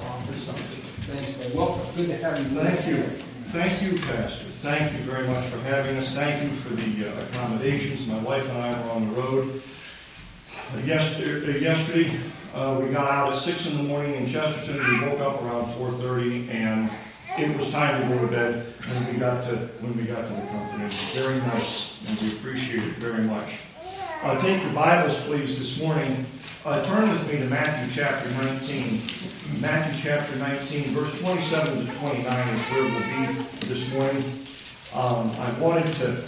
offer something. Thanks, Brad. Welcome. Good to have you. Thank you. Thank you, Pastor. Thank you very much for having us. Thank you for the uh, accommodations. My wife and I were on the road. Uh, yesterday, uh, yesterday uh, we got out at 6 in the morning in Chesterton. We woke up around 4.30 and it was time to go to bed when we got to when we got to the company. It was very nice and we appreciate it very much. Uh, take your Bibles, please, this morning. Uh, turn with me to Matthew chapter 19. Matthew chapter 19, verse 27 to 29 is where we'll be this morning. Um, I wanted to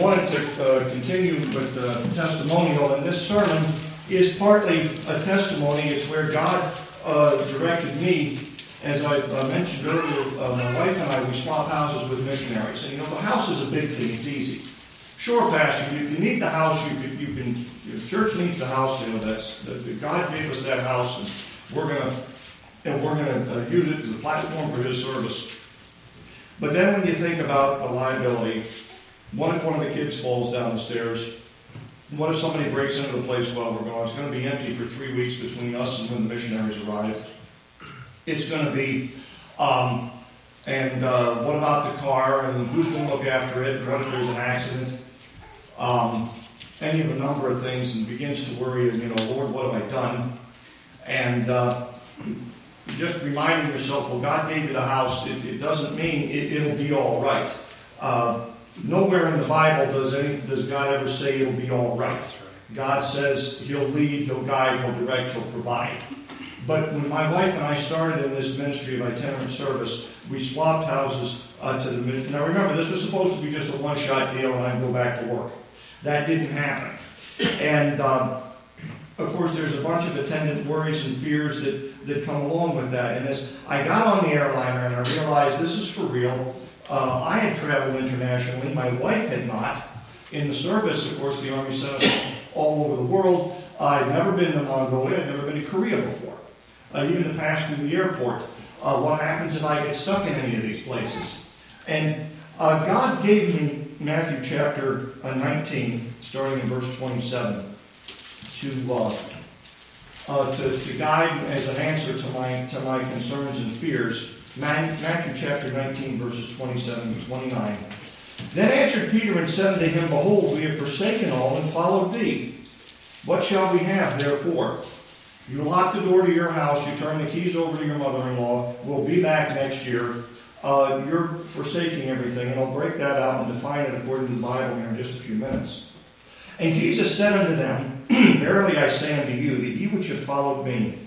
wanted to uh, continue with the testimonial, and this sermon is partly a testimony. It's where God uh, directed me. As I uh, mentioned earlier, uh, my wife and I, we swap houses with missionaries. And you know, the house is a big thing, it's easy. Sure, Pastor, if you need the house, you can, you can if the church needs the house, you know, that's, that God gave us that house, and we're going to and we're going to uh, use it as a platform for His service. But then when you think about a liability, what if one of the kids falls down the stairs? What if somebody breaks into the place while we're gone? It's going to be empty for three weeks between us and when the missionaries arrive. It's going to be, um, and uh, what about the car? And who's going to look after it? What if there's an accident? Um, any of a number of things, and begins to worry, you know, Lord, what have I done? And uh, just reminding yourself, well, God gave you the house. It, it doesn't mean it, will be all right. Uh, nowhere in the Bible does any, does God ever say it'll be all right. God says He'll lead, He'll guide, He'll direct, He'll provide. But when my wife and I started in this ministry of itinerant service, we swapped houses uh, to the ministry. Now remember, this was supposed to be just a one-shot deal, and I'd go back to work. That didn't happen. And um, of course, there's a bunch of attendant worries and fears that, that come along with that. And as I got on the airliner and I realized this is for real, uh, I had traveled internationally. My wife had not. In the service, of course, the Army sent us all over the world. I'd never been to Mongolia. I'd never been to Korea before. Uh, even to pass through the airport. Uh, what happens if I get stuck in any of these places? And uh, God gave me Matthew chapter uh, 19, starting in verse 27 to, uh, uh, to, to guide as an answer to my, to my concerns and fears. Matthew chapter 19, verses 27 to 29. Then answered Peter and said unto him, Behold, we have forsaken all and followed thee. What shall we have, therefore? You lock the door to your house, you turn the keys over to your mother in law. We'll be back next year. Uh, you're forsaking everything, and I'll break that out and define it according to the Bible here in just a few minutes. And Jesus said unto them, Verily I say unto you, that ye which have followed me,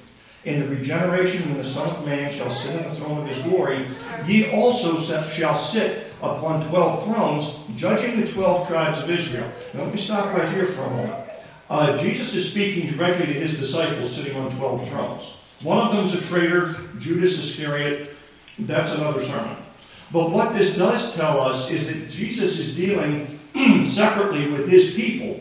in the regeneration when the Son of Man shall sit on the throne of his glory, ye also shall sit upon twelve thrones, judging the twelve tribes of Israel. Now let me stop right here for a moment. Uh, Jesus is speaking directly to his disciples sitting on twelve thrones. One of them's a traitor, Judas Iscariot. That's another sermon. But what this does tell us is that Jesus is dealing separately with his people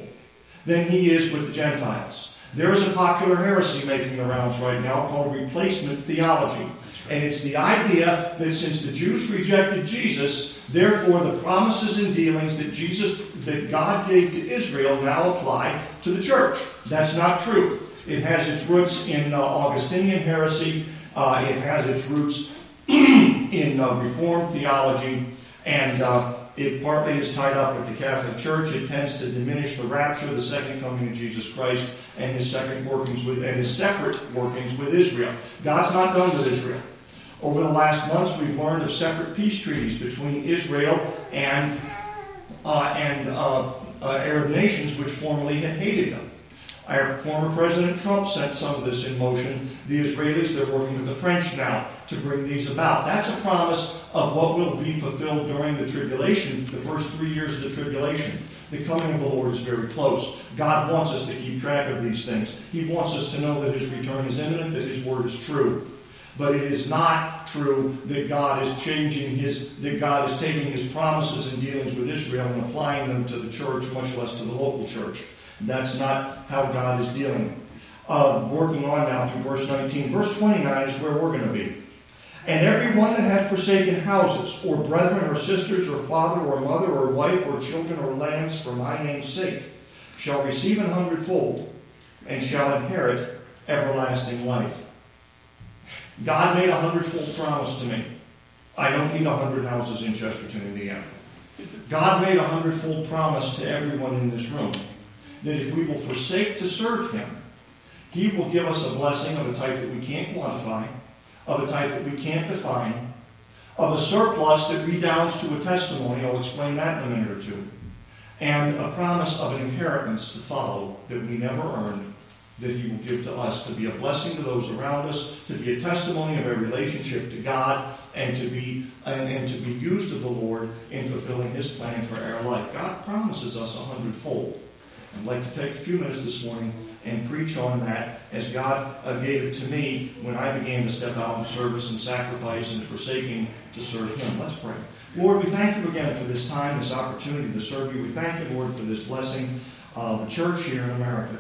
than he is with the Gentiles. There is a popular heresy making the rounds right now called replacement theology. And it's the idea that since the Jews rejected Jesus, therefore the promises and dealings that Jesus, that God gave to Israel now apply to the church. That's not true. It has its roots in uh, Augustinian heresy. Uh, it has its roots in uh, Reformed theology. And uh, it partly is tied up with the Catholic Church. It tends to diminish the rapture, the second coming of Jesus Christ, and his second workings with and his separate workings with Israel. God's not done with Israel. Over the last months, we've learned of separate peace treaties between Israel and uh, and uh, uh, Arab nations, which formerly had hated them. Our former President Trump sent some of this in motion. The Israelis, they're working with the French now to bring these about. That's a promise of what will be fulfilled during the tribulation, the first three years of the tribulation. The coming of the Lord is very close. God wants us to keep track of these things. He wants us to know that His return is imminent, that His word is true. But it is not true that God is changing His, that God is taking His promises and dealings with Israel and applying them to the church, much less to the local church. That's not how God is dealing. Uh, working on now through verse 19. Verse 29 is where we're going to be. And every one that hath forsaken houses, or brethren, or sisters, or father, or mother, or wife, or children, or lands for my name's sake, shall receive an hundredfold, and shall inherit everlasting life. God made a hundredfold promise to me. I don't need a hundred houses in Chesterton, Indiana. God made a hundredfold promise to everyone in this room that if we will forsake to serve Him, He will give us a blessing of a type that we can't quantify, of a type that we can't define, of a surplus that redounds to a testimony. I'll explain that in a minute or two. And a promise of an inheritance to follow that we never earned, that He will give to us to be a blessing to those around us, to be a testimony of our relationship to God, and to be and, and to be used of the Lord in fulfilling His plan for our life. God promises us a hundredfold. I'd like to take a few minutes this morning and preach on that as God uh, gave it to me when I began to step out in service and sacrifice and forsaking to serve Him. Let's pray. Lord, we thank you again for this time, this opportunity to serve you. We thank you, Lord, for this blessing of the church here in America.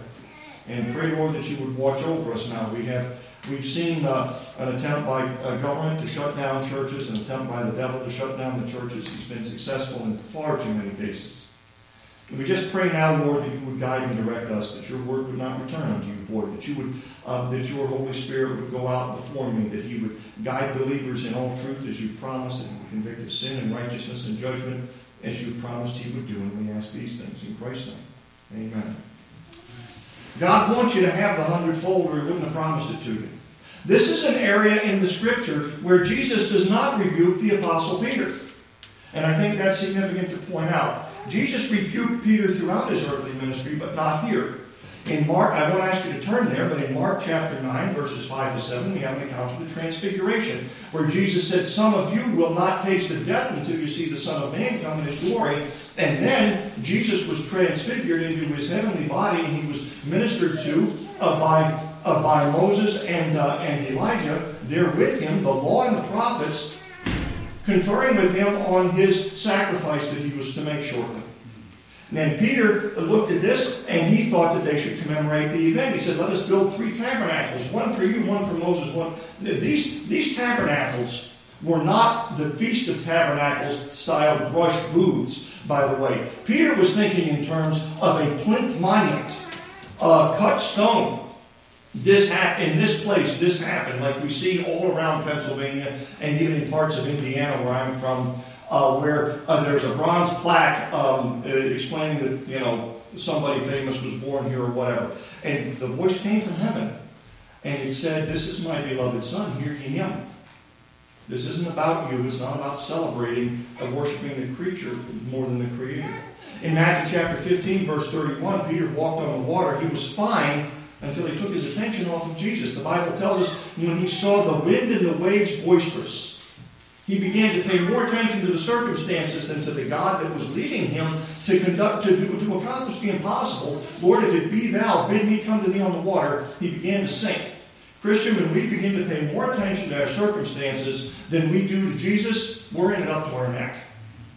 And pray, Lord, that you would watch over us now. We have We've seen uh, an attempt by uh, government to shut down churches, an attempt by the devil to shut down the churches. He's been successful in far too many cases. We just pray now, Lord, that you would guide and direct us, that your word would not return unto you void, that you would, uh, that your Holy Spirit would go out before me, that He would guide believers in all truth as you promised, and convict of sin and righteousness and judgment as you promised He would do. And we ask these things in Christ's name. Amen. God wants you to have the hundredfold, or He wouldn't have promised it to you. This is an area in the Scripture where Jesus does not rebuke the Apostle Peter. And I think that's significant to point out. Jesus rebuked Peter throughout his earthly ministry, but not here. In Mark, I won't ask you to turn there, but in Mark chapter 9, verses 5 to 7, we have an account of the transfiguration, where Jesus said, Some of you will not taste of death until you see the Son of Man come in his glory. And then Jesus was transfigured into his heavenly body, and he was ministered to uh, by, uh, by Moses and, uh, and Elijah. There with him, the law and the prophets, conferring with him on his sacrifice that he was to make shortly. And then Peter looked at this and he thought that they should commemorate the event. He said, Let us build three tabernacles one for you, one for Moses, one. These, these tabernacles were not the Feast of Tabernacles style brush booths, by the way. Peter was thinking in terms of a plinth monument, cut stone. This in this place, this happened, like we see all around Pennsylvania and even in parts of Indiana where I'm from uh, where uh, there's a bronze plaque um, uh, explaining that you know somebody famous was born here or whatever. And the voice came from heaven, and it said, "This is my beloved Son. Hear ye him." This isn't about you. It's not about celebrating and worshiping the creature more than the Creator. In Matthew chapter 15, verse 31, Peter walked on the water. He was fine until he took his attention off of Jesus. The Bible tells us when he saw the wind and the waves boisterous, he began to pay more attention to the circumstances than to the God that was leading him to conduct, to do, to accomplish the impossible. Lord, if it be thou, bid me come to thee on the water. He began to sink. Christian, when we begin to pay more attention to our circumstances than we do to Jesus, we're in it up to our neck,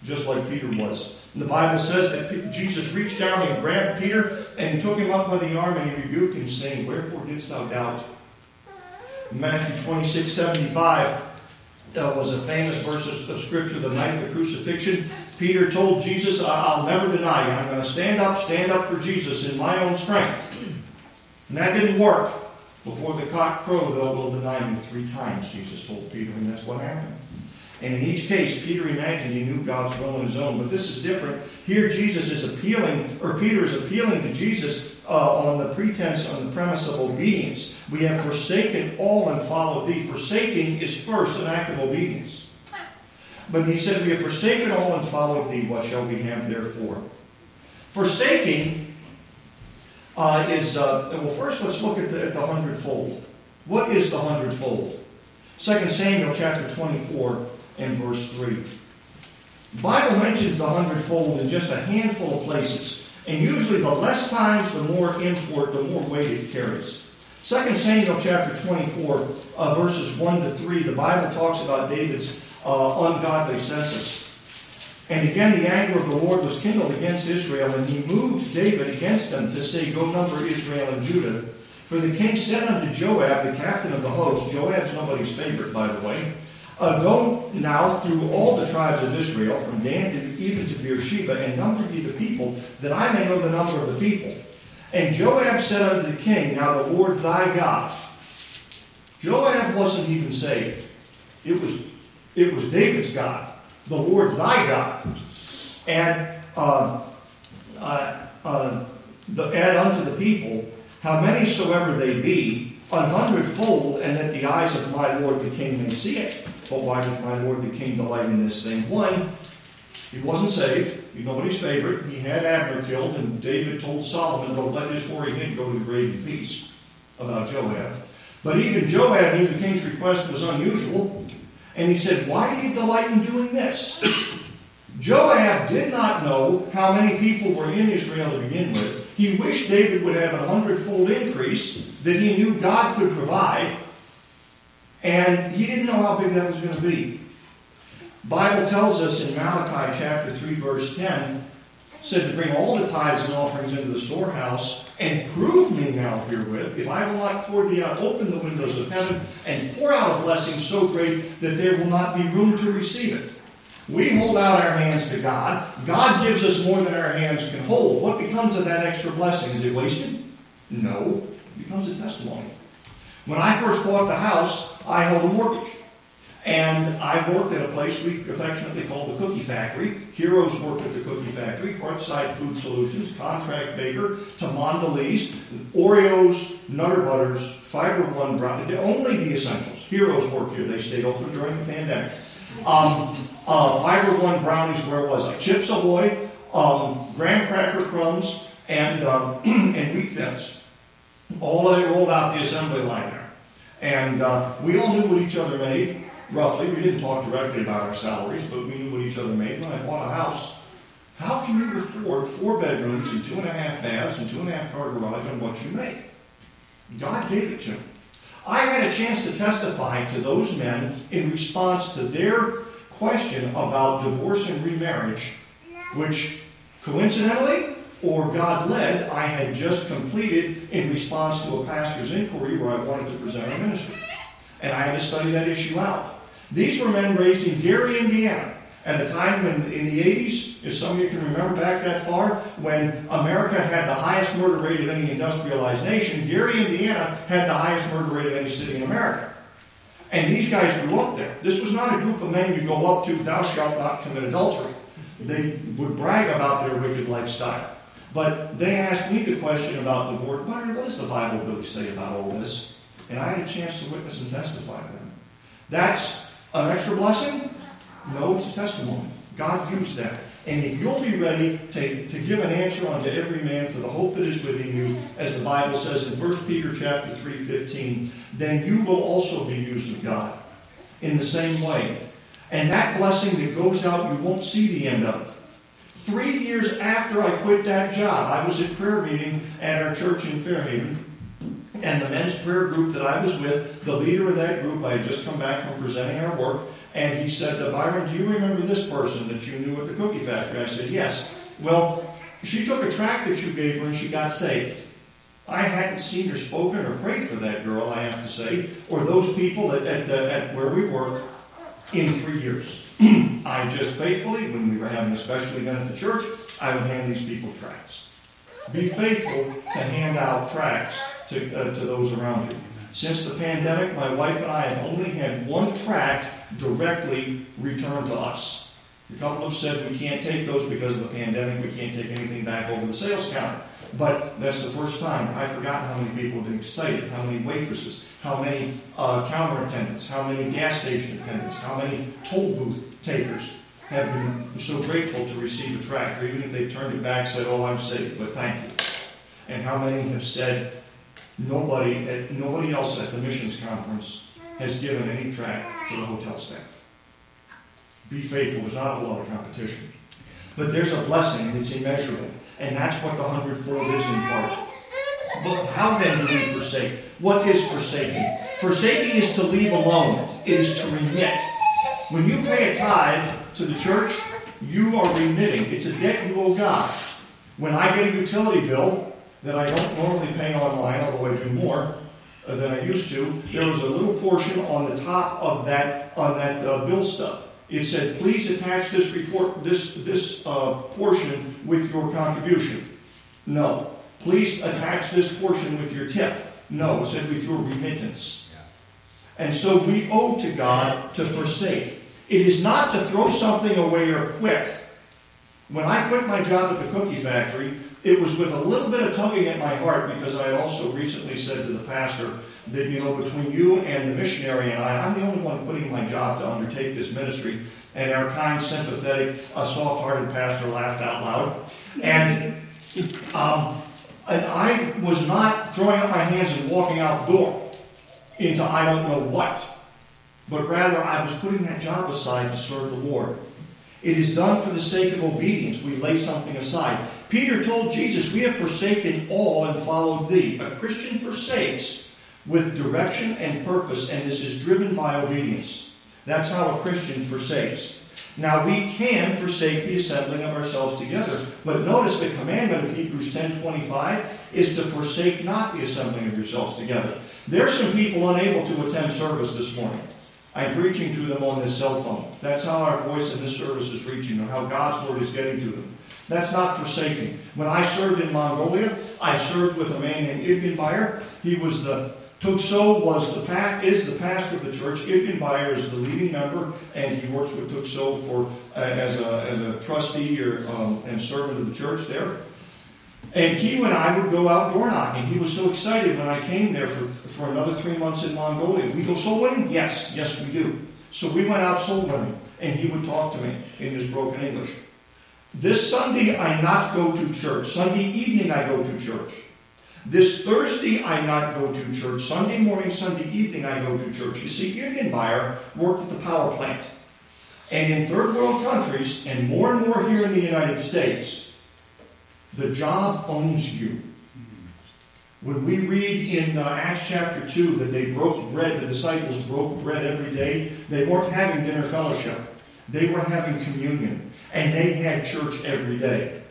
just like Peter was. The Bible says that Jesus reached down and grabbed Peter and took him up by the arm and he rebuked him, saying, Wherefore didst thou doubt? Matthew 26, 75 uh, was a famous verse of scripture the night of the crucifixion. Peter told Jesus, I'll never deny you. I'm going to stand up, stand up for Jesus in my own strength. And that didn't work. Before the cock crowed, thou wilt deny me three times, Jesus told Peter, and that's what happened. And in each case, Peter imagined he knew God's will on his own. But this is different. Here, Jesus is appealing, or Peter is appealing to Jesus uh, on the pretense, on the premise of obedience. We have forsaken all and followed thee. Forsaking is first an act of obedience. But he said, We have forsaken all and followed thee. What shall we have therefore? Forsaking uh, is, uh, well, first let's look at the, at the hundredfold. What is the hundredfold? 2 Samuel chapter 24 and verse 3. The Bible mentions the hundredfold in just a handful of places. And usually the less times, the more import, the more weight it carries. 2 Samuel chapter 24, uh, verses 1 to 3, the Bible talks about David's uh, ungodly census. And again, the anger of the Lord was kindled against Israel, and he moved David against them to say, Go number Israel and Judah. For the king said unto Joab, the captain of the host, Joab's nobody's favorite, by the way, go now through all the tribes of Israel, from Dan to even to Beersheba, and number ye the people, that I may know the number of the people. And Joab said unto the king, Now the Lord thy God. Joab wasn't even saved. It was, it was David's God, the Lord thy God. And uh, uh, uh, the, add unto the people, how many soever they be, an hundredfold, and that the eyes of my Lord the king may see it. But why does my Lord the king delight in this thing? One, he wasn't saved. He's nobody's favorite. He had Abner killed, and David told Solomon, Don't let this warring head go to the grave in peace about Joab. But even Joab knew the king's request was unusual, and he said, Why do you delight in doing this? Joab did not know how many people were in Israel to begin with. He wished David would have a hundredfold increase that he knew God could provide, and he didn't know how big that was going to be. Bible tells us in Malachi chapter 3 verse 10 said to bring all the tithes and offerings into the storehouse and prove me now herewith if I will not pour thee out open the windows of heaven and pour out a blessing so great that there will not be room to receive it. We hold out our hands to God. God gives us more than our hands can hold. What becomes of that extra blessing? Is it wasted? No. It becomes a testimony. When I first bought the house, I held a mortgage. And I worked at a place we affectionately called the Cookie Factory. Heroes worked at the Cookie Factory, Hearthside Food Solutions, Contract Baker, to Oreos, Nutter Butters, Fiber One Brown, only the essentials. Heroes work here. They stayed open during the pandemic. Um, uh, Fiber One brownies, where it was? Chips Ahoy, um, graham cracker crumbs, and, uh, and wheat thins. All of it rolled out the assembly line there. And uh, we all knew what each other made roughly. We didn't talk directly about our salaries, but we knew what each other made. When I bought a house, how can you afford four bedrooms and two and a half baths and two and a half car garage on what you make? God gave it to me. I had a chance to testify to those men in response to their question about divorce and remarriage, which coincidentally or God led, I had just completed in response to a pastor's inquiry where I wanted to present a ministry. And I had to study that issue out. These were men raised in Gary, Indiana, at a time when, in the 80s, if some of you can remember back that far, when America had the highest murder rate of any industrialized nation, Gary, Indiana had the highest murder rate of any city in America. And these guys grew up there. This was not a group of men you go up to, thou shalt not commit adultery. They would brag about their wicked lifestyle. But they asked me the question about divorce. What does the Bible really say about all this? And I had a chance to witness and testify to them. That's an extra blessing? No, it's a testimony. God used that. And if you'll be ready to, to give an answer unto every man for the hope that is within you, as the Bible says in 1 Peter chapter 3:15, then you will also be used of God in the same way. And that blessing that goes out, you won't see the end of it. Three years after I quit that job, I was at prayer meeting at our church in Fairhaven, and the men's prayer group that I was with, the leader of that group, I had just come back from presenting our work, and he said, Byron, do you remember this person that you knew at the cookie factory? I said, yes. Well, she took a tract that you gave her and she got saved. I hadn't seen her spoken or prayed for that girl, I have to say, or those people at, at, at where we work in three years. I just faithfully, when we were having a special event at the church, I would hand these people tracts. Be faithful to hand out tracts to, uh, to those around you. Since the pandemic, my wife and I have only had one tract directly returned to us. A couple have said we can't take those because of the pandemic, we can't take anything back over the sales counter. But that's the first time. I've forgotten how many people have been excited, how many waitresses, how many uh, counter attendants, how many gas station attendants, how many toll booth takers have been so grateful to receive a tract, or even if they've turned it back, said, "Oh, I'm safe, but thank you." And how many have said, Nobody, at, nobody else at the missions conference has given any tract to the hotel staff. Be faithful. There's not a lot of competition. But there's a blessing, and it's immeasurable. And that's what the hundredfold is in part. But how then do we forsake? What is forsaking? Forsaking is to leave alone. It is to remit. When you pay a tithe to the church, you are remitting. It's a debt you owe God. When I get a utility bill, that I don't normally pay online, although I do more than I used to, there was a little portion on the top of that on that uh, bill stub. It said, "Please attach this report, this this uh, portion with your contribution." No, please attach this portion with your tip. No, it said with your remittance. And so we owe to God to forsake. It is not to throw something away or quit. When I quit my job at the cookie factory, it was with a little bit of tugging at my heart because I also recently said to the pastor that, you know, between you and the missionary and I, I'm the only one putting my job to undertake this ministry. And our kind, sympathetic, uh, soft hearted pastor laughed out loud. And, um, and I was not throwing up my hands and walking out the door into I don't know what, but rather I was putting that job aside to serve the Lord. It is done for the sake of obedience. We lay something aside. Peter told Jesus, We have forsaken all and followed thee. A Christian forsakes with direction and purpose, and this is driven by obedience. That's how a Christian forsakes. Now we can forsake the assembling of ourselves together, but notice the commandment of Hebrews 10:25 is to forsake not the assembling of yourselves together. There are some people unable to attend service this morning. I'm preaching to them on this cell phone. That's how our voice in this service is reaching them, how God's word is getting to them. That's not forsaking. When I served in Mongolia, I served with a man named Ibn Bayer. He was the Tukso was the is the pastor of the church. Ibn Bayer is the leading member, and he works with Tukso for uh, as a as a trustee or um, and servant of the church there. And he and I would go out door knocking. He was so excited when I came there for, for another three months in Mongolia. We go soul winning? Yes, yes, we do. So we went out soul winning, and he would talk to me in his broken English. This Sunday, I not go to church. Sunday evening, I go to church. This Thursday, I not go to church. Sunday morning, Sunday evening, I go to church. You see, Union Buyer worked at the power plant. And in third world countries, and more and more here in the United States, the job owns you. When we read in uh, Acts chapter 2 that they broke bread, the disciples broke bread every day, they weren't having dinner fellowship. They were having communion. And they had church every day.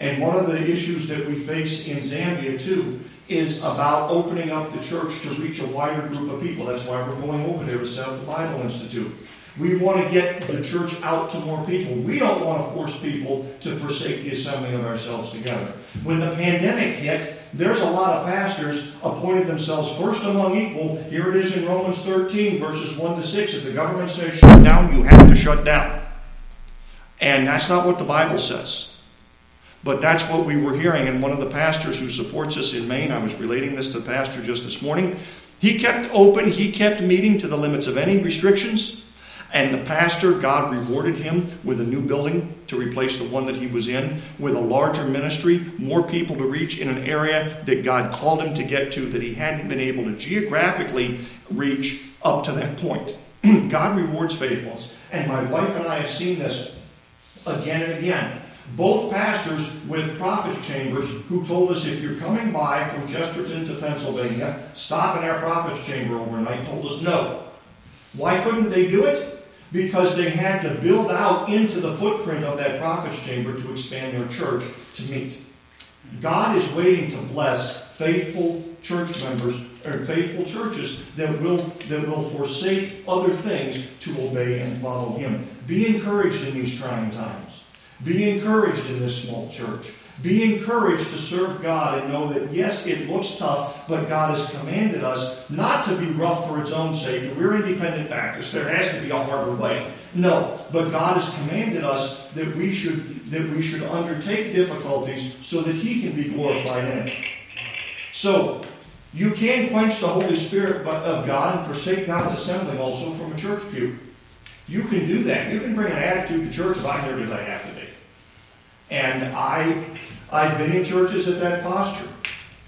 And one of the issues that we face in Zambia, too, is about opening up the church to reach a wider group of people. That's why we're going over there to set up the Bible Institute. We want to get the church out to more people. We don't want to force people to forsake the assembling of ourselves together. When the pandemic hit, there's a lot of pastors appointed themselves first among equal. Here it is in Romans 13, verses 1 to 6. If the government says shut down, you have to shut down. And that's not what the Bible says. But that's what we were hearing. And one of the pastors who supports us in Maine, I was relating this to the pastor just this morning, he kept open, he kept meeting to the limits of any restrictions. And the pastor, God rewarded him with a new building to replace the one that he was in, with a larger ministry, more people to reach in an area that God called him to get to that he hadn't been able to geographically reach up to that point. God rewards faithfulness. And my wife and I have seen this again and again. Both pastors with prophets chambers who told us if you're coming by from Chesterton to Pennsylvania, stop in our prophets chamber overnight, told us no. Why couldn't they do it? because they had to build out into the footprint of that prophet's chamber to expand their church to meet. God is waiting to bless faithful church members or faithful churches that will that will forsake other things to obey and follow him. Be encouraged in these trying times. Be encouraged in this small church. Be encouraged to serve God and know that, yes, it looks tough, but God has commanded us not to be rough for its own sake. We're independent Baptists. There has to be a harder way. No, but God has commanded us that we should that we should undertake difficulties so that He can be glorified in it. So, you can quench the Holy Spirit of God and forsake God's assembling also from a church pew. You can do that. You can bring an attitude to church if I'm I have to be. And I, I've been in churches at that posture.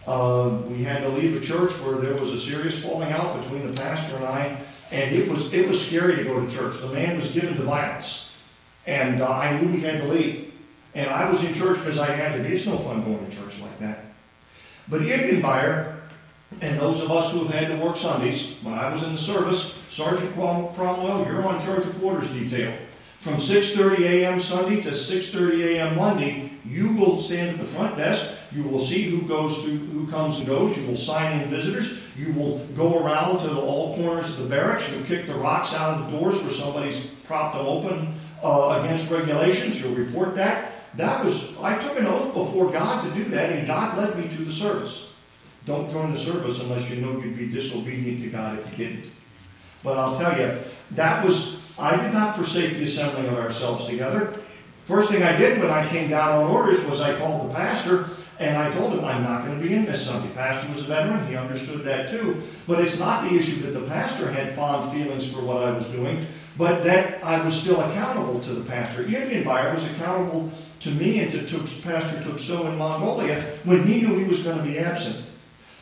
Uh, we had to leave a church where there was a serious falling out between the pastor and I, and it was it was scary to go to church. The man was given to violence, and uh, I knew we had to leave. And I was in church because I had to be. It's no fun going to church like that. But Ibn Bayer, and those of us who have had to work Sundays, when I was in the service, Sergeant Cromwell, you're on charge of quarters detail. From 6:30 a.m. Sunday to 6:30 a.m. Monday, you will stand at the front desk. You will see who goes through, who comes and goes. You will sign in visitors. You will go around to the, all corners of the barracks. You'll kick the rocks out of the doors where somebody's propped them open uh, against regulations. You'll report that. That was, I took an oath before God to do that, and God led me to the service. Don't join the service unless you know you'd be disobedient to God if you didn't. But I'll tell you, that was, I did not forsake the assembling of ourselves together. First thing I did when I came down on orders was I called the pastor and I told him I'm not going to be in this Sunday. Pastor was a veteran, he understood that too. But it's not the issue that the pastor had fond feelings for what I was doing, but that I was still accountable to the pastor. Union Buyer was accountable to me and to, to Pastor Tukso in Mongolia when he knew he was going to be absent.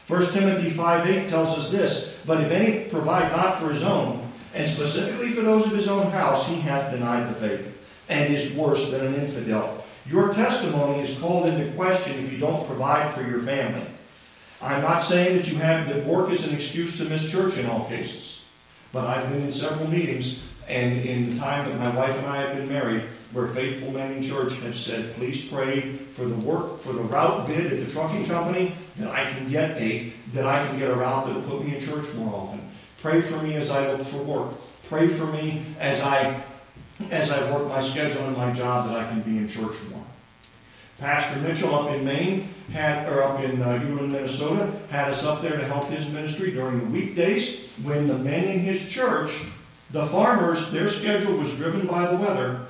1 Timothy 5 8 tells us this But if any provide not for his own, and specifically for those of his own house, he hath denied the faith, and is worse than an infidel. Your testimony is called into question if you don't provide for your family. I'm not saying that you have that work is an excuse to miss church in all cases, but I've been in several meetings, and in the time that my wife and I have been married, where faithful men in church have said, please pray for the work, for the route bid at the trucking company, that I can get a, that I can get a route that will put me in church more often. Pray for me as I look for work. Pray for me as I, as I work my schedule and my job that I can be in church more. Pastor Mitchell up in Maine had, or up in uh, Minnesota, had us up there to help his ministry during the weekdays when the men in his church, the farmers, their schedule was driven by the weather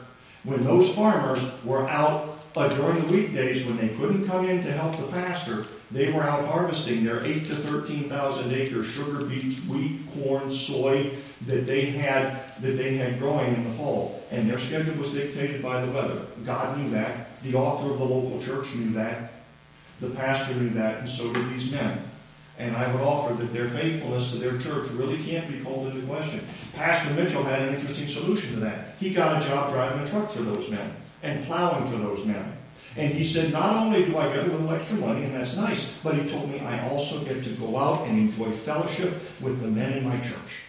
when those farmers were out uh, during the weekdays when they couldn't come in to help the pastor, they were out harvesting their eight to thirteen thousand acre sugar beets, wheat, corn, soy that they had that they had growing in the fall, and their schedule was dictated by the weather. God knew that. The author of the local church knew that. The pastor knew that, and so did these men. And I would offer that their faithfulness to their church really can't be called into question. Pastor Mitchell had an interesting solution to that. He got a job driving a truck for those men and plowing for those men. And he said, not only do I get a little extra money, and that's nice, but he told me I also get to go out and enjoy fellowship with the men in my church.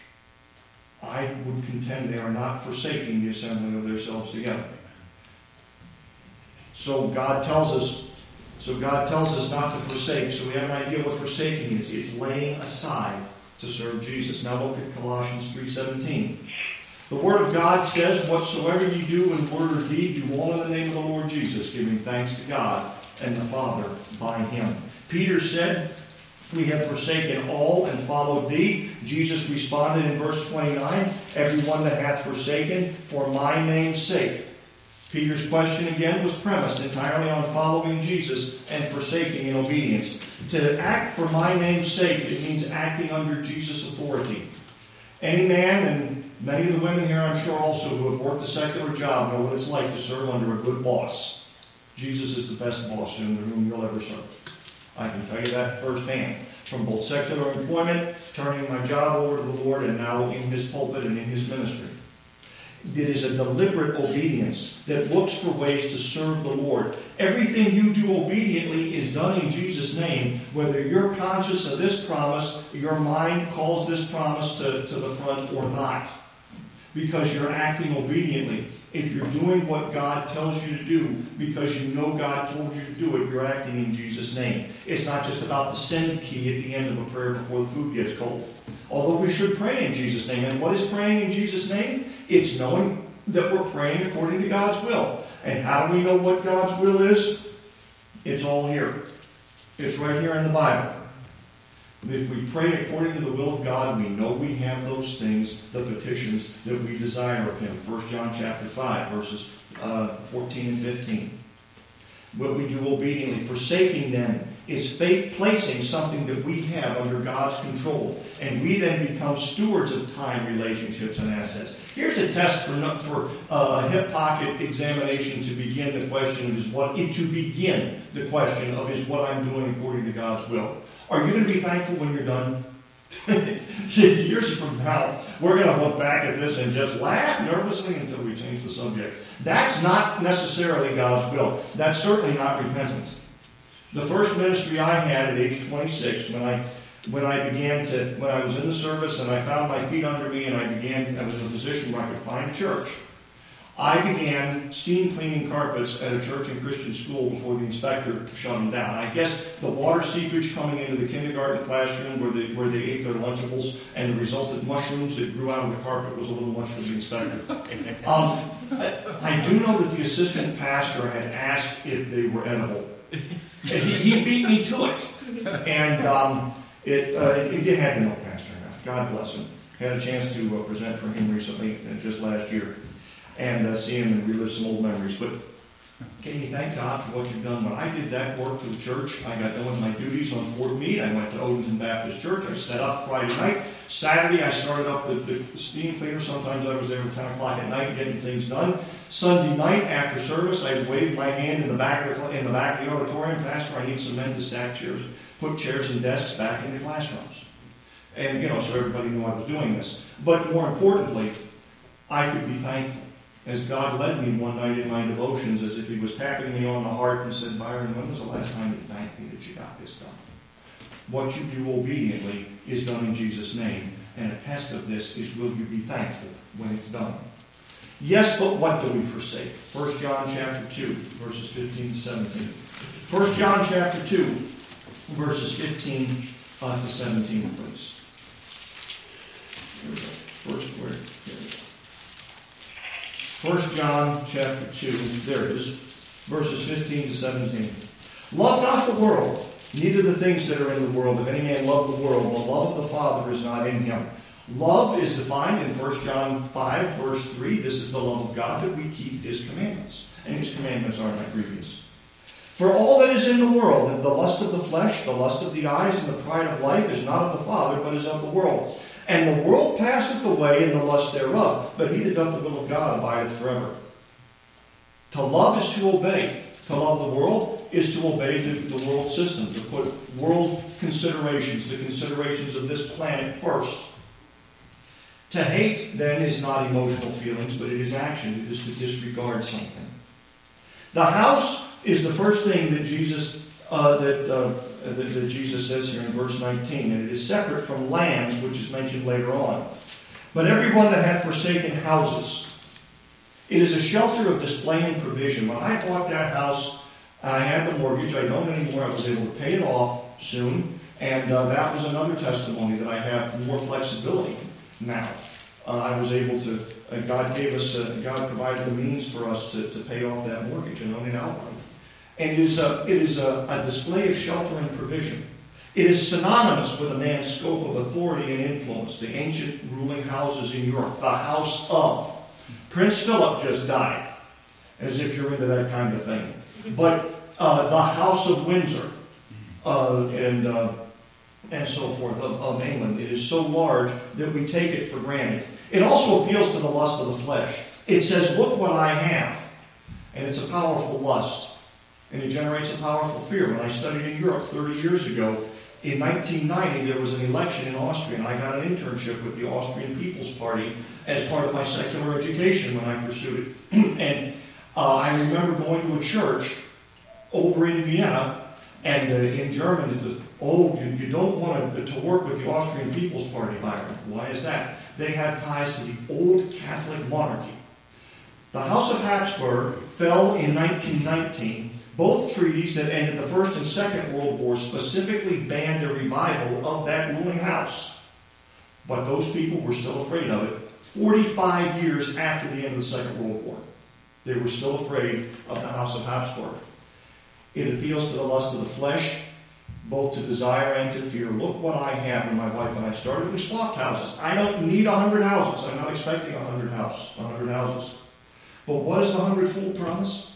I would contend they are not forsaking the assembling of themselves together. So God tells us so God tells us not to forsake. So we have an idea what forsaking is. It's laying aside to serve Jesus. Now look at Colossians 3.17. The Word of God says, Whatsoever you do in word or deed, do all in the name of the Lord Jesus, giving thanks to God and the Father by Him. Peter said, We have forsaken all and followed thee. Jesus responded in verse 29, Everyone that hath forsaken for my name's sake Peter's question again was premised entirely on following Jesus and forsaking in obedience. To act for my name's sake, it means acting under Jesus' authority. Any man, and many of the women here I'm sure also who have worked a secular job, know what it's like to serve under a good boss. Jesus is the best boss in the room you'll ever serve. I can tell you that firsthand. From both secular employment, turning my job over to the Lord, and now in his pulpit and in his ministry. It is a deliberate obedience that looks for ways to serve the Lord. Everything you do obediently is done in Jesus' name, whether you're conscious of this promise, your mind calls this promise to, to the front or not, because you're acting obediently. If you're doing what God tells you to do because you know God told you to do it, you're acting in Jesus' name. It's not just about the send key at the end of a prayer before the food gets cold. Although we should pray in Jesus' name. And what is praying in Jesus' name? It's knowing that we're praying according to God's will. And how do we know what God's will is? It's all here. It's right here in the Bible. If we pray according to the will of God, we know we have those things, the petitions that we desire of Him. 1 John chapter 5, verses uh, 14 and 15. What we do obediently, forsaking them is faith placing something that we have under God's control, and we then become stewards of time, relationships, and assets. Here's a test for, for uh, a hip pocket examination to begin the question is what to begin the question of is what I'm doing according to God's will. Are you going to be thankful when you're done? Years from now, we're going to look back at this and just laugh nervously until we change the subject. That's not necessarily God's will. That's certainly not repentance. The first ministry I had at age 26, when I when I began to when I was in the service and I found my feet under me and I began I was in a position where I could find a church. I began steam cleaning carpets at a church and Christian school before the inspector shut them down. I guess the water seepage coming into the kindergarten classroom where they, where they ate their Lunchables and the resultant mushrooms that grew out of the carpet was a little much for the inspector. Um, I, I do know that the assistant pastor had asked if they were edible. He, he beat me to it. And um, it, uh, it, it had know Pastor. God bless him. Had a chance to uh, present for him recently, uh, just last year and uh, see him and relive some old memories. But can you thank God for what you've done? When I did that work for the church, I got done with my duties on Fort Meade. I went to Odenton Baptist Church. I set up Friday night. Saturday, I started up the, the steam cleaner. Sometimes I was there at 10 o'clock at night getting things done. Sunday night after service, I waved my hand in the back of the, in the back of the auditorium. Pastor, I need some men to stack chairs, put chairs and desks back in the classrooms. And, you know, so everybody knew I was doing this. But more importantly, I could be thankful as God led me one night in my devotions as if He was tapping me on the heart and said, Byron, when was the last time you thanked me that you got this done? What you do obediently is done in Jesus' name, and a test of this is will you be thankful when it's done? Yes, but what do we forsake? 1 John chapter 2, verses 15 to 17. 1 John chapter 2, verses 15 uh, to 17, please. First. Here 1 John chapter 2, there it is, verses 15 to 17. Love not the world, neither the things that are in the world. If any man love the world, the love of the Father is not in him. Love is defined in 1 John 5, verse 3. This is the love of God that we keep his commandments. And his commandments are not grievous. For all that is in the world, and the lust of the flesh, the lust of the eyes, and the pride of life, is not of the Father, but is of the world. And the world passeth away in the lust thereof, but he that doth the will of God abideth forever. To love is to obey. To love the world is to obey the, the world system, to put world considerations, the considerations of this planet first. To hate, then, is not emotional feelings, but it is action. It is to disregard something. The house is the first thing that Jesus uh, that uh, that, that Jesus says here in verse 19, and it is separate from lands, which is mentioned later on. But everyone that hath forsaken houses, it is a shelter of display and provision. When I bought that house, I had the mortgage. I don't anymore. I was able to pay it off soon. And uh, that was another testimony that I have more flexibility now. Uh, I was able to, uh, God gave us, uh, God provided the means for us to, to pay off that mortgage and own it outright. And it is, a, it is a, a display of shelter and provision. It is synonymous with a man's scope of authority and influence. The ancient ruling houses in Europe, the house of. Prince Philip just died, as if you're into that kind of thing. But uh, the House of Windsor uh, and, uh, and so forth of, of England, it is so large that we take it for granted. It also appeals to the lust of the flesh. It says, Look what I have. And it's a powerful lust and it generates a powerful fear. When I studied in Europe 30 years ago, in 1990, there was an election in Austria, and I got an internship with the Austrian People's Party as part of my secular education when I pursued it. and uh, I remember going to a church over in Vienna, and uh, in German it was, oh, you, you don't want to, to work with the Austrian People's Party, Byron. Why is that? They had ties to the old Catholic monarchy. The House of Habsburg fell in 1919 both treaties that ended the First and Second World War specifically banned a revival of that ruling house. But those people were still afraid of it 45 years after the end of the Second World War. They were still afraid of the House of Habsburg. It appeals to the lust of the flesh, both to desire and to fear. Look what I have in my wife and I started. We swapped houses. I don't need a hundred houses. I'm not expecting a hundred house, a hundred houses. But what is the hundredfold promise?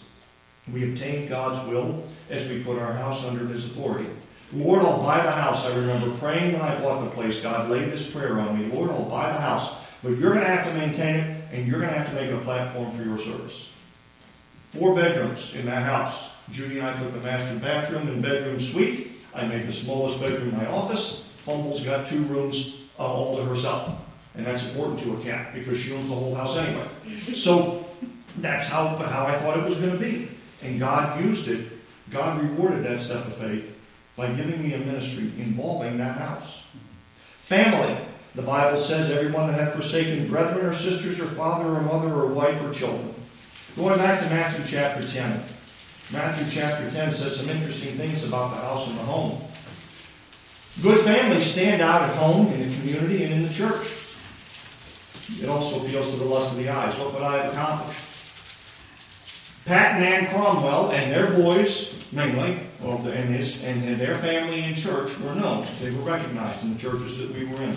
We obtain God's will as we put our house under His authority. Lord, I'll buy the house. I remember praying when I bought the place. God laid this prayer on me. Lord, I'll buy the house, but you're going to have to maintain it, and you're going to have to make it a platform for your service. Four bedrooms in that house. Judy and I took the master bathroom and bedroom suite. I made the smallest bedroom my office. Fumble's got two rooms uh, all to herself. And that's important to a cat because she owns the whole house anyway. So that's how, how I thought it was going to be. And God used it. God rewarded that step of faith by giving me a ministry involving that house. Family. The Bible says, everyone that hath forsaken brethren or sisters or father or mother or wife or children. Going back to Matthew chapter 10. Matthew chapter 10 says some interesting things about the house and the home. Good families stand out at home, in the community, and in the church. It also appeals to the lust of the eyes. What would I have accomplished? Pat and Ann Cromwell and their boys, mainly, and, his, and, and their family in church were known. They were recognized in the churches that we were in.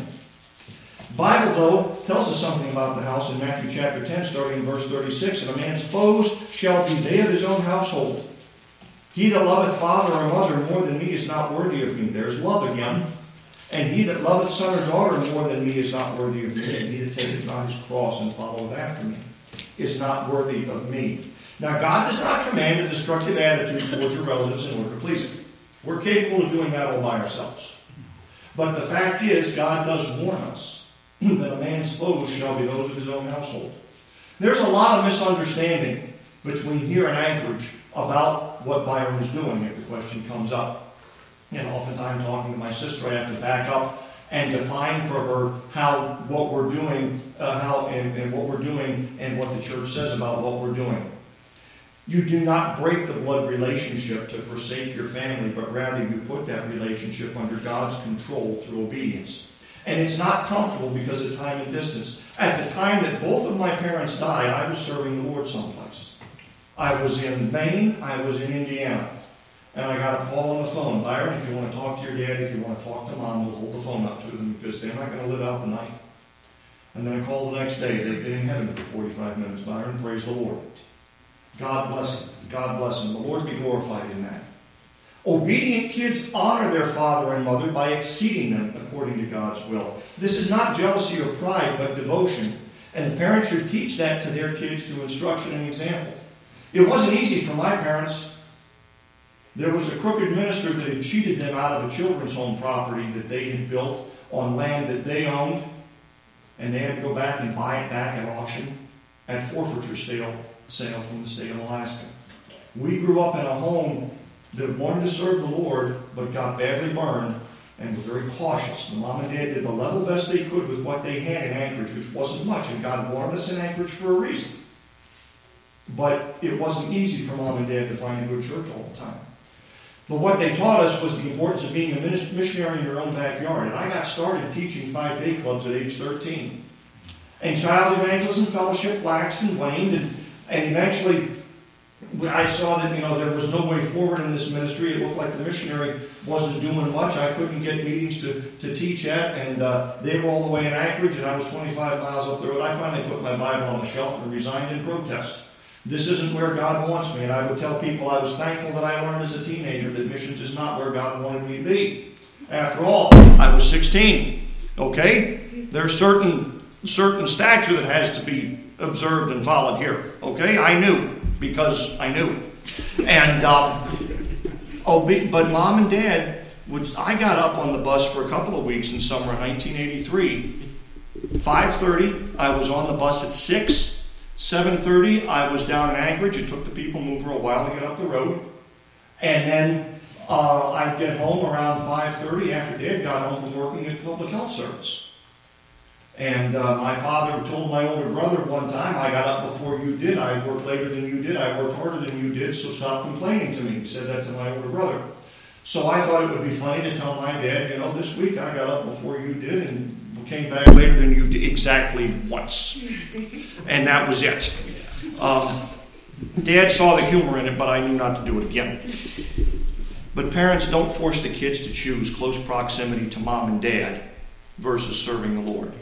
The Bible, though, tells us something about the house in Matthew chapter 10, starting in verse 36. And a man's foes shall be they of his own household. He that loveth father or mother more than me is not worthy of me. There's love again. And he that loveth son or daughter more than me is not worthy of me. And he that taketh not his cross and followeth after me is not worthy of me. Now, God does not command a destructive attitude towards your relatives in order to please Him. We're capable of doing that all by ourselves. But the fact is, God does warn us that a man's foes shall be those of his own household. There's a lot of misunderstanding between here and Anchorage about what Byron is doing if the question comes up. And oftentimes, talking to my sister, I have to back up and define for her how what we're doing, uh, how and, and what we're doing, and what the church says about what we're doing. You do not break the blood relationship to forsake your family, but rather you put that relationship under God's control through obedience. And it's not comfortable because of time and distance. At the time that both of my parents died, I was serving the Lord someplace. I was in Maine, I was in Indiana. And I got a call on the phone. Byron, if you want to talk to your dad, if you want to talk to mom, we'll hold the phone up to them because they're not going to live out the night. And then I called the next day. They've been in heaven for 45 minutes, Byron. Praise the Lord. God bless him. God bless him. The Lord be glorified in that. Obedient kids honor their father and mother by exceeding them according to God's will. This is not jealousy or pride, but devotion. And the parents should teach that to their kids through instruction and example. It wasn't easy for my parents. There was a crooked minister that had cheated them out of a children's home property that they had built on land that they owned, and they had to go back and buy it back at auction at forfeiture sale, sale from the state of Alaska. We grew up in a home that wanted to serve the Lord, but got badly burned and were very cautious. The mom and dad did the level best they could with what they had in Anchorage, which wasn't much, and God wanted us in Anchorage for a reason. But it wasn't easy for mom and dad to find a good church all the time. But what they taught us was the importance of being a missionary in your own backyard. And I got started teaching five day clubs at age 13. And Child Evangelism Fellowship waxed and waned, and, and eventually I saw that you know there was no way forward in this ministry. It looked like the missionary wasn't doing much. I couldn't get meetings to, to teach at, and uh, they were all the way in Anchorage, and I was 25 miles up the road. I finally put my Bible on the shelf and resigned in protest. This isn't where God wants me, and I would tell people I was thankful that I learned as a teenager that missions is not where God wanted me to be. After all, I was 16. Okay, there's certain certain stature that has to be observed and followed here. Okay, I knew because I knew. And um, oh, but mom and dad would. I got up on the bus for a couple of weeks in summer 1983. 5:30, I was on the bus at six. 7:30, I was down in Anchorage. It took the people mover a while to get up the road, and then uh, I'd get home around 5:30 after Dad got home from working at public health service. And uh, my father told my older brother one time, I got up before you did. I worked later than you did. I worked harder than you did, so stop complaining to me. He said that to my older brother. So I thought it would be funny to tell my dad, you know, this week I got up before you did and came back later than you did exactly once. And that was it. Um, dad saw the humor in it, but I knew not to do it again. But parents, don't force the kids to choose close proximity to mom and dad versus serving the Lord.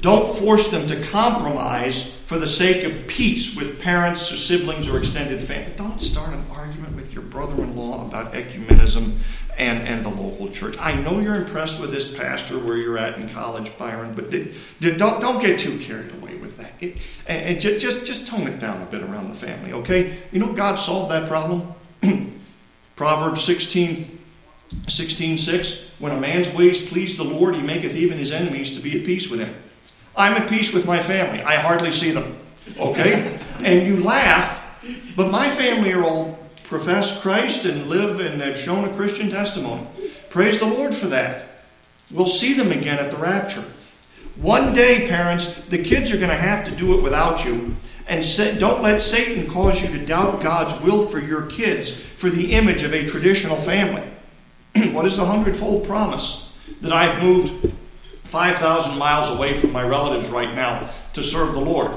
Don't force them to compromise for the sake of peace with parents or siblings or extended family. Don't start an argument with your brother in law about ecumenism and, and the local church. I know you're impressed with this pastor where you're at in college, Byron, but did, did, don't, don't get too carried away with that. It, and, and just, just tone it down a bit around the family, okay? You know, God solved that problem. Proverbs 16 16 6 When a man's ways please the Lord, he maketh even his enemies to be at peace with him. I'm at peace with my family. I hardly see them. Okay? and you laugh, but my family are all profess Christ and live and have shown a Christian testimony. Praise the Lord for that. We'll see them again at the rapture. One day, parents, the kids are going to have to do it without you, And sa- don't let Satan cause you to doubt God's will for your kids for the image of a traditional family. what is the hundredfold promise? That I've moved 5,000 miles away from my relatives right now to serve the Lord.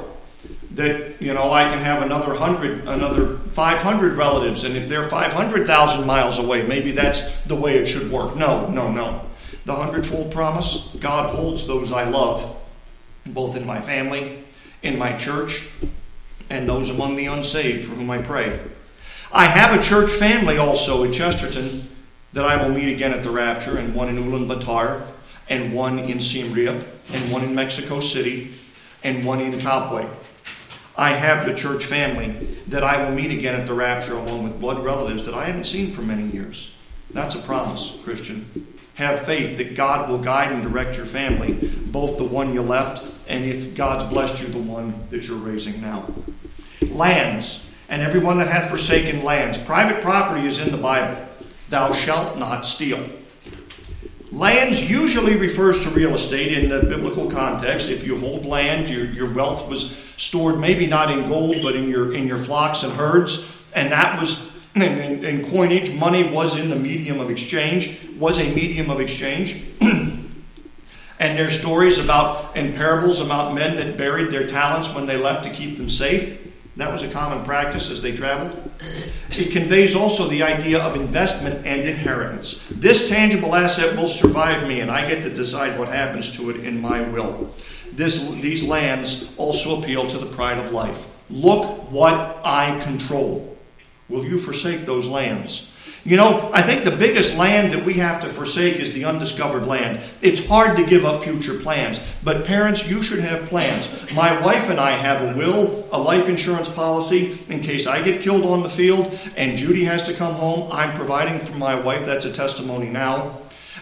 That, you know, I can have another 100, another 500 relatives, and if they're 500,000 miles away, maybe that's the way it should work. No, no, no. The hundredfold promise God holds those I love, both in my family, in my church, and those among the unsaved for whom I pray. I have a church family also in Chesterton that I will meet again at the rapture, and one in Ulaanbaatar, and one in Siem Reap, and one in Mexico City, and one in Kabwe. I have the church family that I will meet again at the rapture along with blood relatives that I haven't seen for many years. That's a promise, Christian. Have faith that God will guide and direct your family, both the one you left and if God's blessed you, the one that you're raising now. Lands, and everyone that hath forsaken lands. Private property is in the Bible. Thou shalt not steal. Lands usually refers to real estate in the biblical context. If you hold land, your, your wealth was stored maybe not in gold, but in your in your flocks and herds, and that was in, in coinage. Money was in the medium of exchange, was a medium of exchange. and there's stories about and parables about men that buried their talents when they left to keep them safe. That was a common practice as they traveled. It conveys also the idea of investment and inheritance. This tangible asset will survive me, and I get to decide what happens to it in my will. This, these lands also appeal to the pride of life. Look what I control. Will you forsake those lands? You know, I think the biggest land that we have to forsake is the undiscovered land. It's hard to give up future plans, but parents, you should have plans. My wife and I have a will, a life insurance policy in case I get killed on the field and Judy has to come home. I'm providing for my wife. That's a testimony now.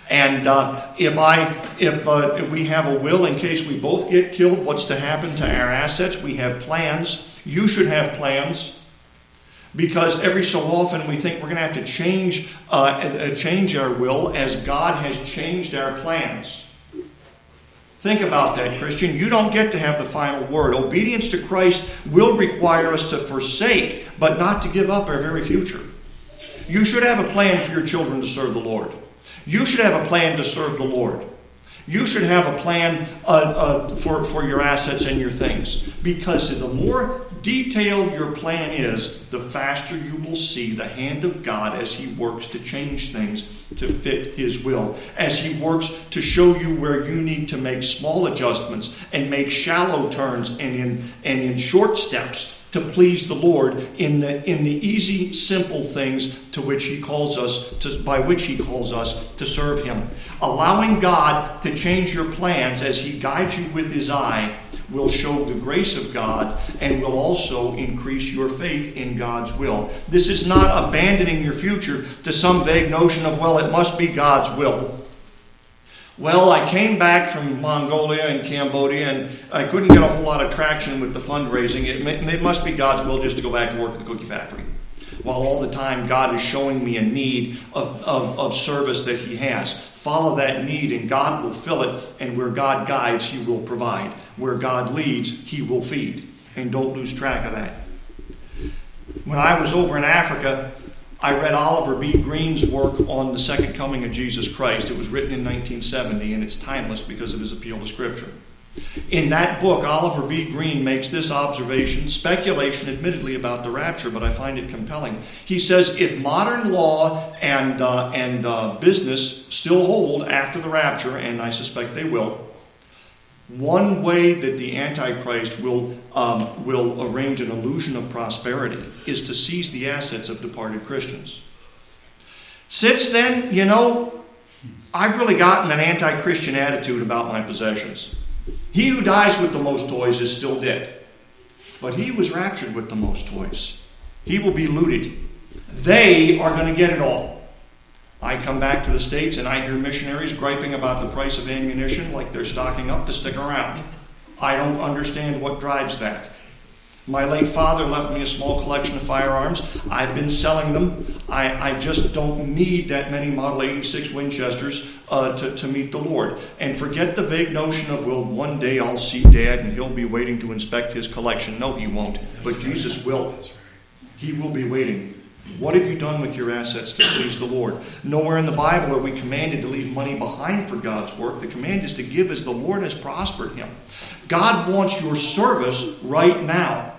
And uh, if I, if, uh, if we have a will in case we both get killed, what's to happen to our assets? We have plans. You should have plans because every so often we think we're going to have to change, uh, uh, change our will as God has changed our plans. Think about that, Christian. You don't get to have the final word. Obedience to Christ will require us to forsake, but not to give up our very future. You should have a plan for your children to serve the Lord. You should have a plan to serve the Lord. You should have a plan uh, uh, for, for your assets and your things. Because the more detailed your plan is, the faster you will see the hand of God as He works to change things to fit His will, as He works to show you where you need to make small adjustments and make shallow turns and in, and in short steps to please the Lord in the, in the easy, simple things to which He calls us to, by which He calls us to serve Him. Allowing God to change your plans as He guides you with His eye will show the grace of God and will also increase your faith in God's will. This is not abandoning your future to some vague notion of, well, it must be God's will. Well, I came back from Mongolia and Cambodia, and I couldn't get a whole lot of traction with the fundraising. It, it must be God's will just to go back to work at the cookie factory. While all the time God is showing me a need of, of, of service that He has. Follow that need, and God will fill it. And where God guides, He will provide. Where God leads, He will feed. And don't lose track of that. When I was over in Africa, I read Oliver B. Greene's work on the second coming of Jesus Christ. It was written in 1970 and it's timeless because of his appeal to Scripture. In that book, Oliver B. Greene makes this observation, speculation admittedly about the rapture, but I find it compelling. He says if modern law and, uh, and uh, business still hold after the rapture, and I suspect they will, one way that the Antichrist will, um, will arrange an illusion of prosperity is to seize the assets of departed Christians. Since then, you know, I've really gotten an anti Christian attitude about my possessions. He who dies with the most toys is still dead, but he was raptured with the most toys. He will be looted. They are going to get it all. I come back to the States and I hear missionaries griping about the price of ammunition like they're stocking up to stick around. I don't understand what drives that. My late father left me a small collection of firearms. I've been selling them. I, I just don't need that many Model 86 Winchesters uh, to, to meet the Lord. And forget the vague notion of, well, one day I'll see Dad and he'll be waiting to inspect his collection. No, he won't. But Jesus will. He will be waiting. What have you done with your assets to please the Lord? Nowhere in the Bible are we commanded to leave money behind for God's work. The command is to give as the Lord has prospered him. God wants your service right now.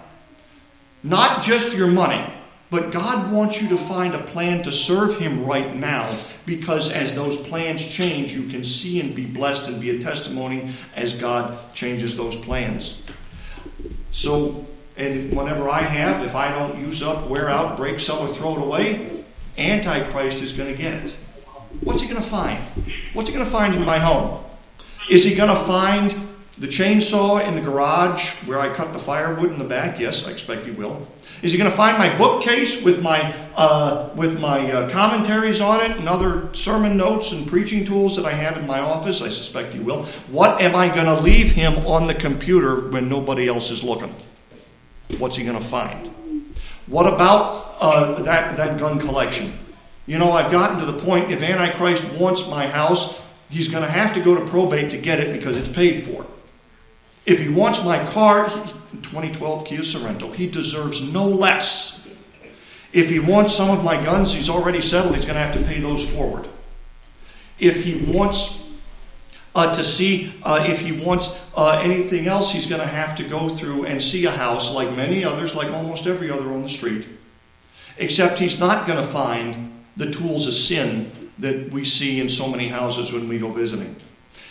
Not just your money, but God wants you to find a plan to serve Him right now because as those plans change, you can see and be blessed and be a testimony as God changes those plans. So, and whenever I have, if I don't use up, wear out, break, sell, or throw it away, Antichrist is going to get it. What's he going to find? What's he going to find in my home? Is he going to find the chainsaw in the garage where I cut the firewood in the back? Yes, I expect he will. Is he going to find my bookcase with my uh, with my uh, commentaries on it and other sermon notes and preaching tools that I have in my office? I suspect he will. What am I going to leave him on the computer when nobody else is looking? What's he going to find? What about uh, that, that gun collection? You know, I've gotten to the point if Antichrist wants my house, he's going to have to go to probate to get it because it's paid for. If he wants my car, 2012 Kia Sorento, he deserves no less. If he wants some of my guns, he's already settled, he's going to have to pay those forward. If he wants uh, to see uh, if he wants uh, anything else, he's going to have to go through and see a house like many others, like almost every other on the street. Except he's not going to find the tools of sin that we see in so many houses when we go visiting.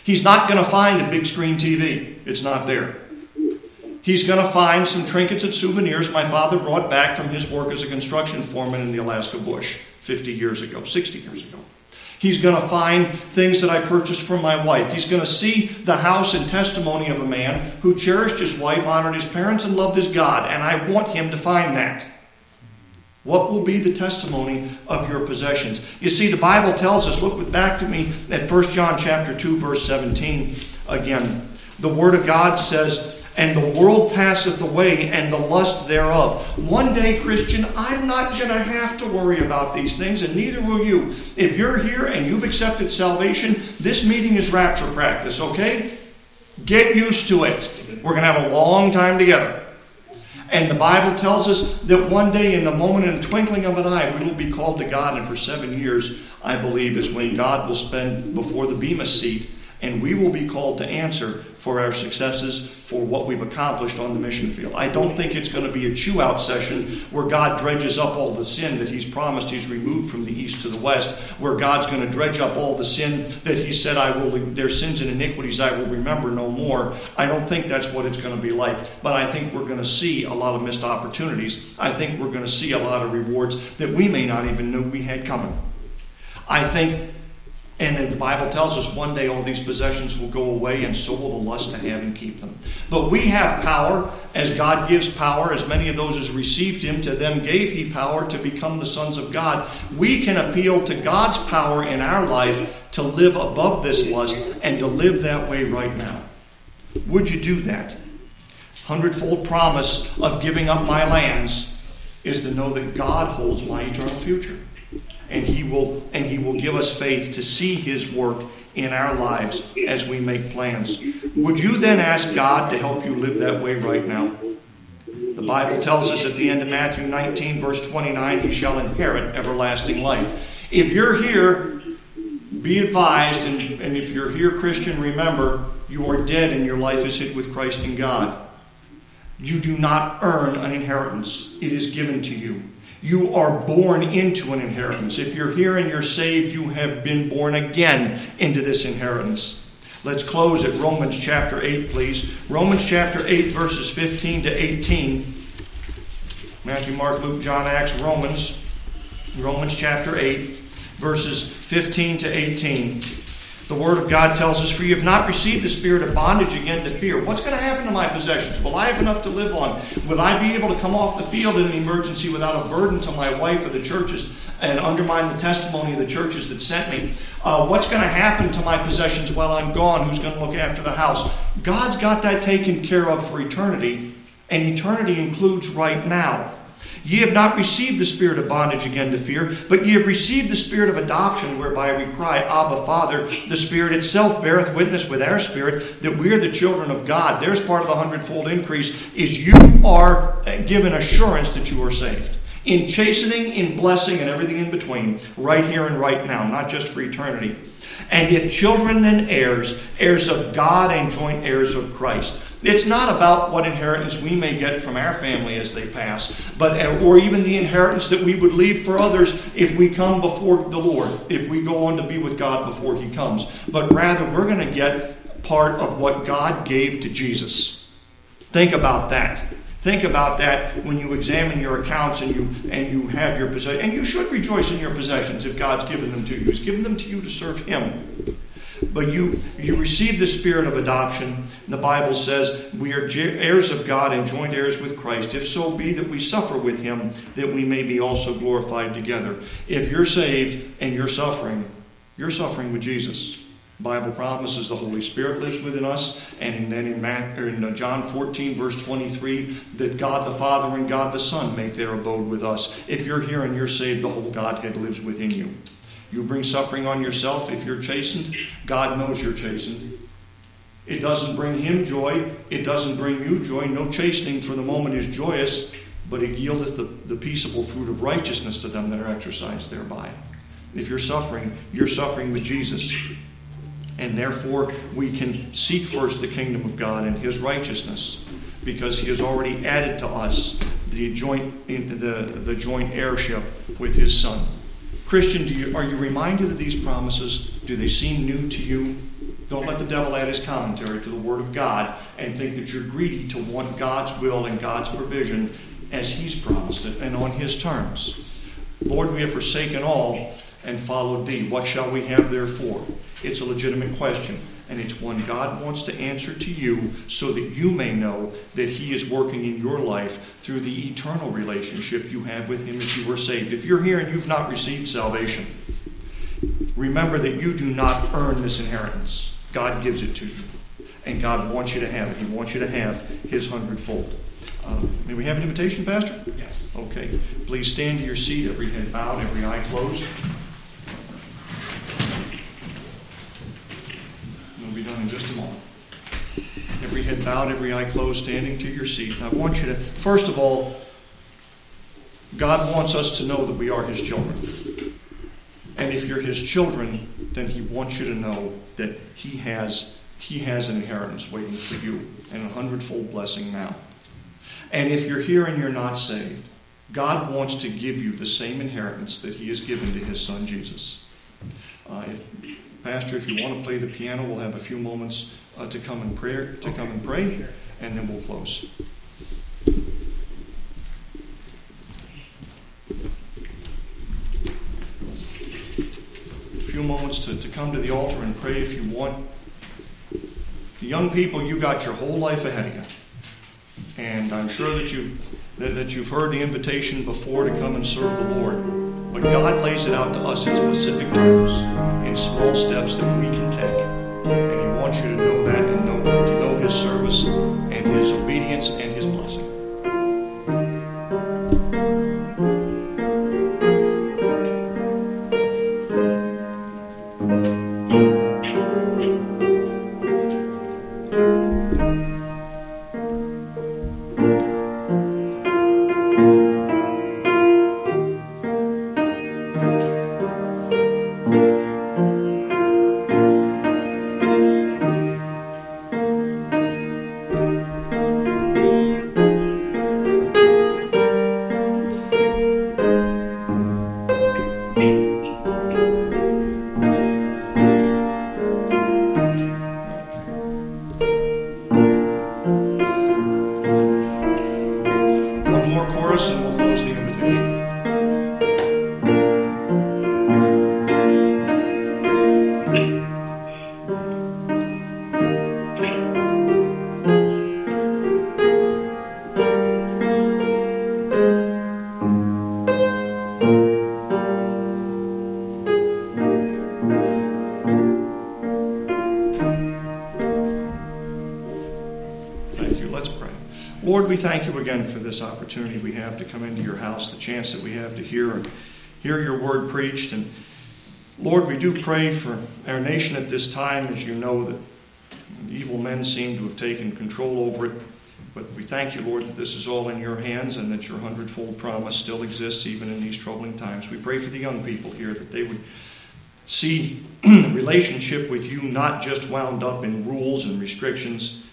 He's not going to find a big screen TV, it's not there. He's going to find some trinkets and souvenirs my father brought back from his work as a construction foreman in the Alaska bush 50 years ago, 60 years ago. He's going to find things that I purchased for my wife. He's going to see the house and testimony of a man who cherished his wife, honored his parents, and loved his God. And I want him to find that. What will be the testimony of your possessions? You see, the Bible tells us, look back to me at 1 John chapter 2, verse 17 again. The Word of God says, and the world passeth away and the lust thereof. One day, Christian, I'm not going to have to worry about these things, and neither will you. If you're here and you've accepted salvation, this meeting is rapture practice, okay? Get used to it. We're going to have a long time together. And the Bible tells us that one day, in the moment, and the twinkling of an eye, we will be called to God. And for seven years, I believe, is when God will spend before the Bema seat and we will be called to answer for our successes, for what we've accomplished on the mission field. I don't think it's going to be a chew out session where God dredges up all the sin that He's promised He's removed from the east to the west, where God's going to dredge up all the sin that He said, I will, their sins and iniquities I will remember no more. I don't think that's what it's going to be like, but I think we're going to see a lot of missed opportunities. I think we're going to see a lot of rewards that we may not even know we had coming. I think and the Bible tells us one day all these possessions will go away, and so will the lust to have and keep them. But we have power, as God gives power, as many of those as received Him, to them gave He power to become the sons of God. We can appeal to God's power in our life to live above this lust and to live that way right now. Would you do that? Hundredfold promise of giving up my lands is to know that God holds my eternal future and he will and he will give us faith to see his work in our lives as we make plans. Would you then ask God to help you live that way right now? The Bible tells us at the end of Matthew 19, verse 29, he shall inherit everlasting life. If you're here, be advised, and, and if you're here, Christian, remember, you are dead and your life is hid with Christ in God. You do not earn an inheritance, it is given to you. You are born into an inheritance. If you're here and you're saved, you have been born again into this inheritance. Let's close at Romans chapter 8, please. Romans chapter 8, verses 15 to 18. Matthew, Mark, Luke, John, Acts, Romans. Romans chapter 8, verses 15 to 18. The Word of God tells us, For you have not received the spirit of bondage again to fear. What's going to happen to my possessions? Will I have enough to live on? Will I be able to come off the field in an emergency without a burden to my wife or the churches and undermine the testimony of the churches that sent me? Uh, what's going to happen to my possessions while I'm gone? Who's going to look after the house? God's got that taken care of for eternity, and eternity includes right now. Ye have not received the spirit of bondage again to fear, but ye have received the spirit of adoption, whereby we cry, Abba, Father. The Spirit itself beareth witness with our spirit that we are the children of God. There's part of the hundredfold increase, is you are uh, given assurance that you are saved. In chastening, in blessing, and everything in between, right here and right now, not just for eternity. And if children, then heirs, heirs of God and joint heirs of Christ. It's not about what inheritance we may get from our family as they pass, but uh, or even the inheritance that we would leave for others if we come before the Lord, if we go on to be with God before He comes. But rather, we're going to get part of what God gave to Jesus. Think about that. Think about that when you examine your accounts and you and you have your possessions. And you should rejoice in your possessions if God's given them to you. He's given them to you to serve Him. But you you receive the spirit of adoption. The Bible says we are heirs of God and joint heirs with Christ. If so be that we suffer with Him, that we may be also glorified together. If you're saved and you're suffering, you're suffering with Jesus. Bible promises the Holy Spirit lives within us, and then in, Matthew, in John 14, verse 23, that God the Father and God the Son make their abode with us. If you're here and you're saved, the whole Godhead lives within you. You bring suffering on yourself if you're chastened, God knows you're chastened. It doesn't bring Him joy, it doesn't bring you joy. No chastening for the moment is joyous, but it yieldeth the, the peaceable fruit of righteousness to them that are exercised thereby. If you're suffering, you're suffering with Jesus. And therefore, we can seek first the kingdom of God and his righteousness because he has already added to us the joint, the, the joint heirship with his son. Christian, do you, are you reminded of these promises? Do they seem new to you? Don't let the devil add his commentary to the Word of God and think that you're greedy to want God's will and God's provision as He's promised it and on His terms. Lord, we have forsaken all and followed Thee. What shall we have therefore? It's a legitimate question, and it's one God wants to answer to you so that you may know that He is working in your life through the eternal relationship you have with Him as you were saved. If you're here and you've not received salvation, remember that you do not earn this inheritance. God gives it to you, and God wants you to have it. He wants you to have His hundredfold. Uh, may we have an invitation, Pastor? Yes. Okay. Please stand to your seat, every head bowed, every eye closed. Done in just a moment. Every head bowed, every eye closed, standing to your seat. I want you to, first of all, God wants us to know that we are His children. And if you're His children, then He wants you to know that He has, he has an inheritance waiting for you and a hundredfold blessing now. And if you're here and you're not saved, God wants to give you the same inheritance that He has given to His Son Jesus. Uh, if, Pastor, if you want to play the piano, we'll have a few moments uh, to come and pray, to come and pray, and then we'll close. A few moments to, to come to the altar and pray if you want. The young people, you got your whole life ahead of you. And I'm sure that you that, that you've heard the invitation before to come and serve the Lord. But God lays it out to us in specific terms, in small steps that we can take. And He wants you to know that and know, to know His service and His obedience and His blessing. Thank you again for this opportunity we have to come into your house, the chance that we have to hear hear your word preached. And Lord, we do pray for our nation at this time, as you know that evil men seem to have taken control over it. But we thank you, Lord, that this is all in your hands and that your hundredfold promise still exists even in these troubling times. We pray for the young people here that they would see relationship with you not just wound up in rules and restrictions,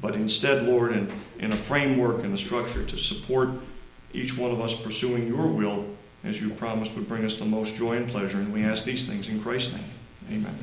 but instead, Lord, in, in a framework and a structure to support each one of us pursuing your will as you've promised would bring us the most joy and pleasure. And we ask these things in Christ's name. Amen.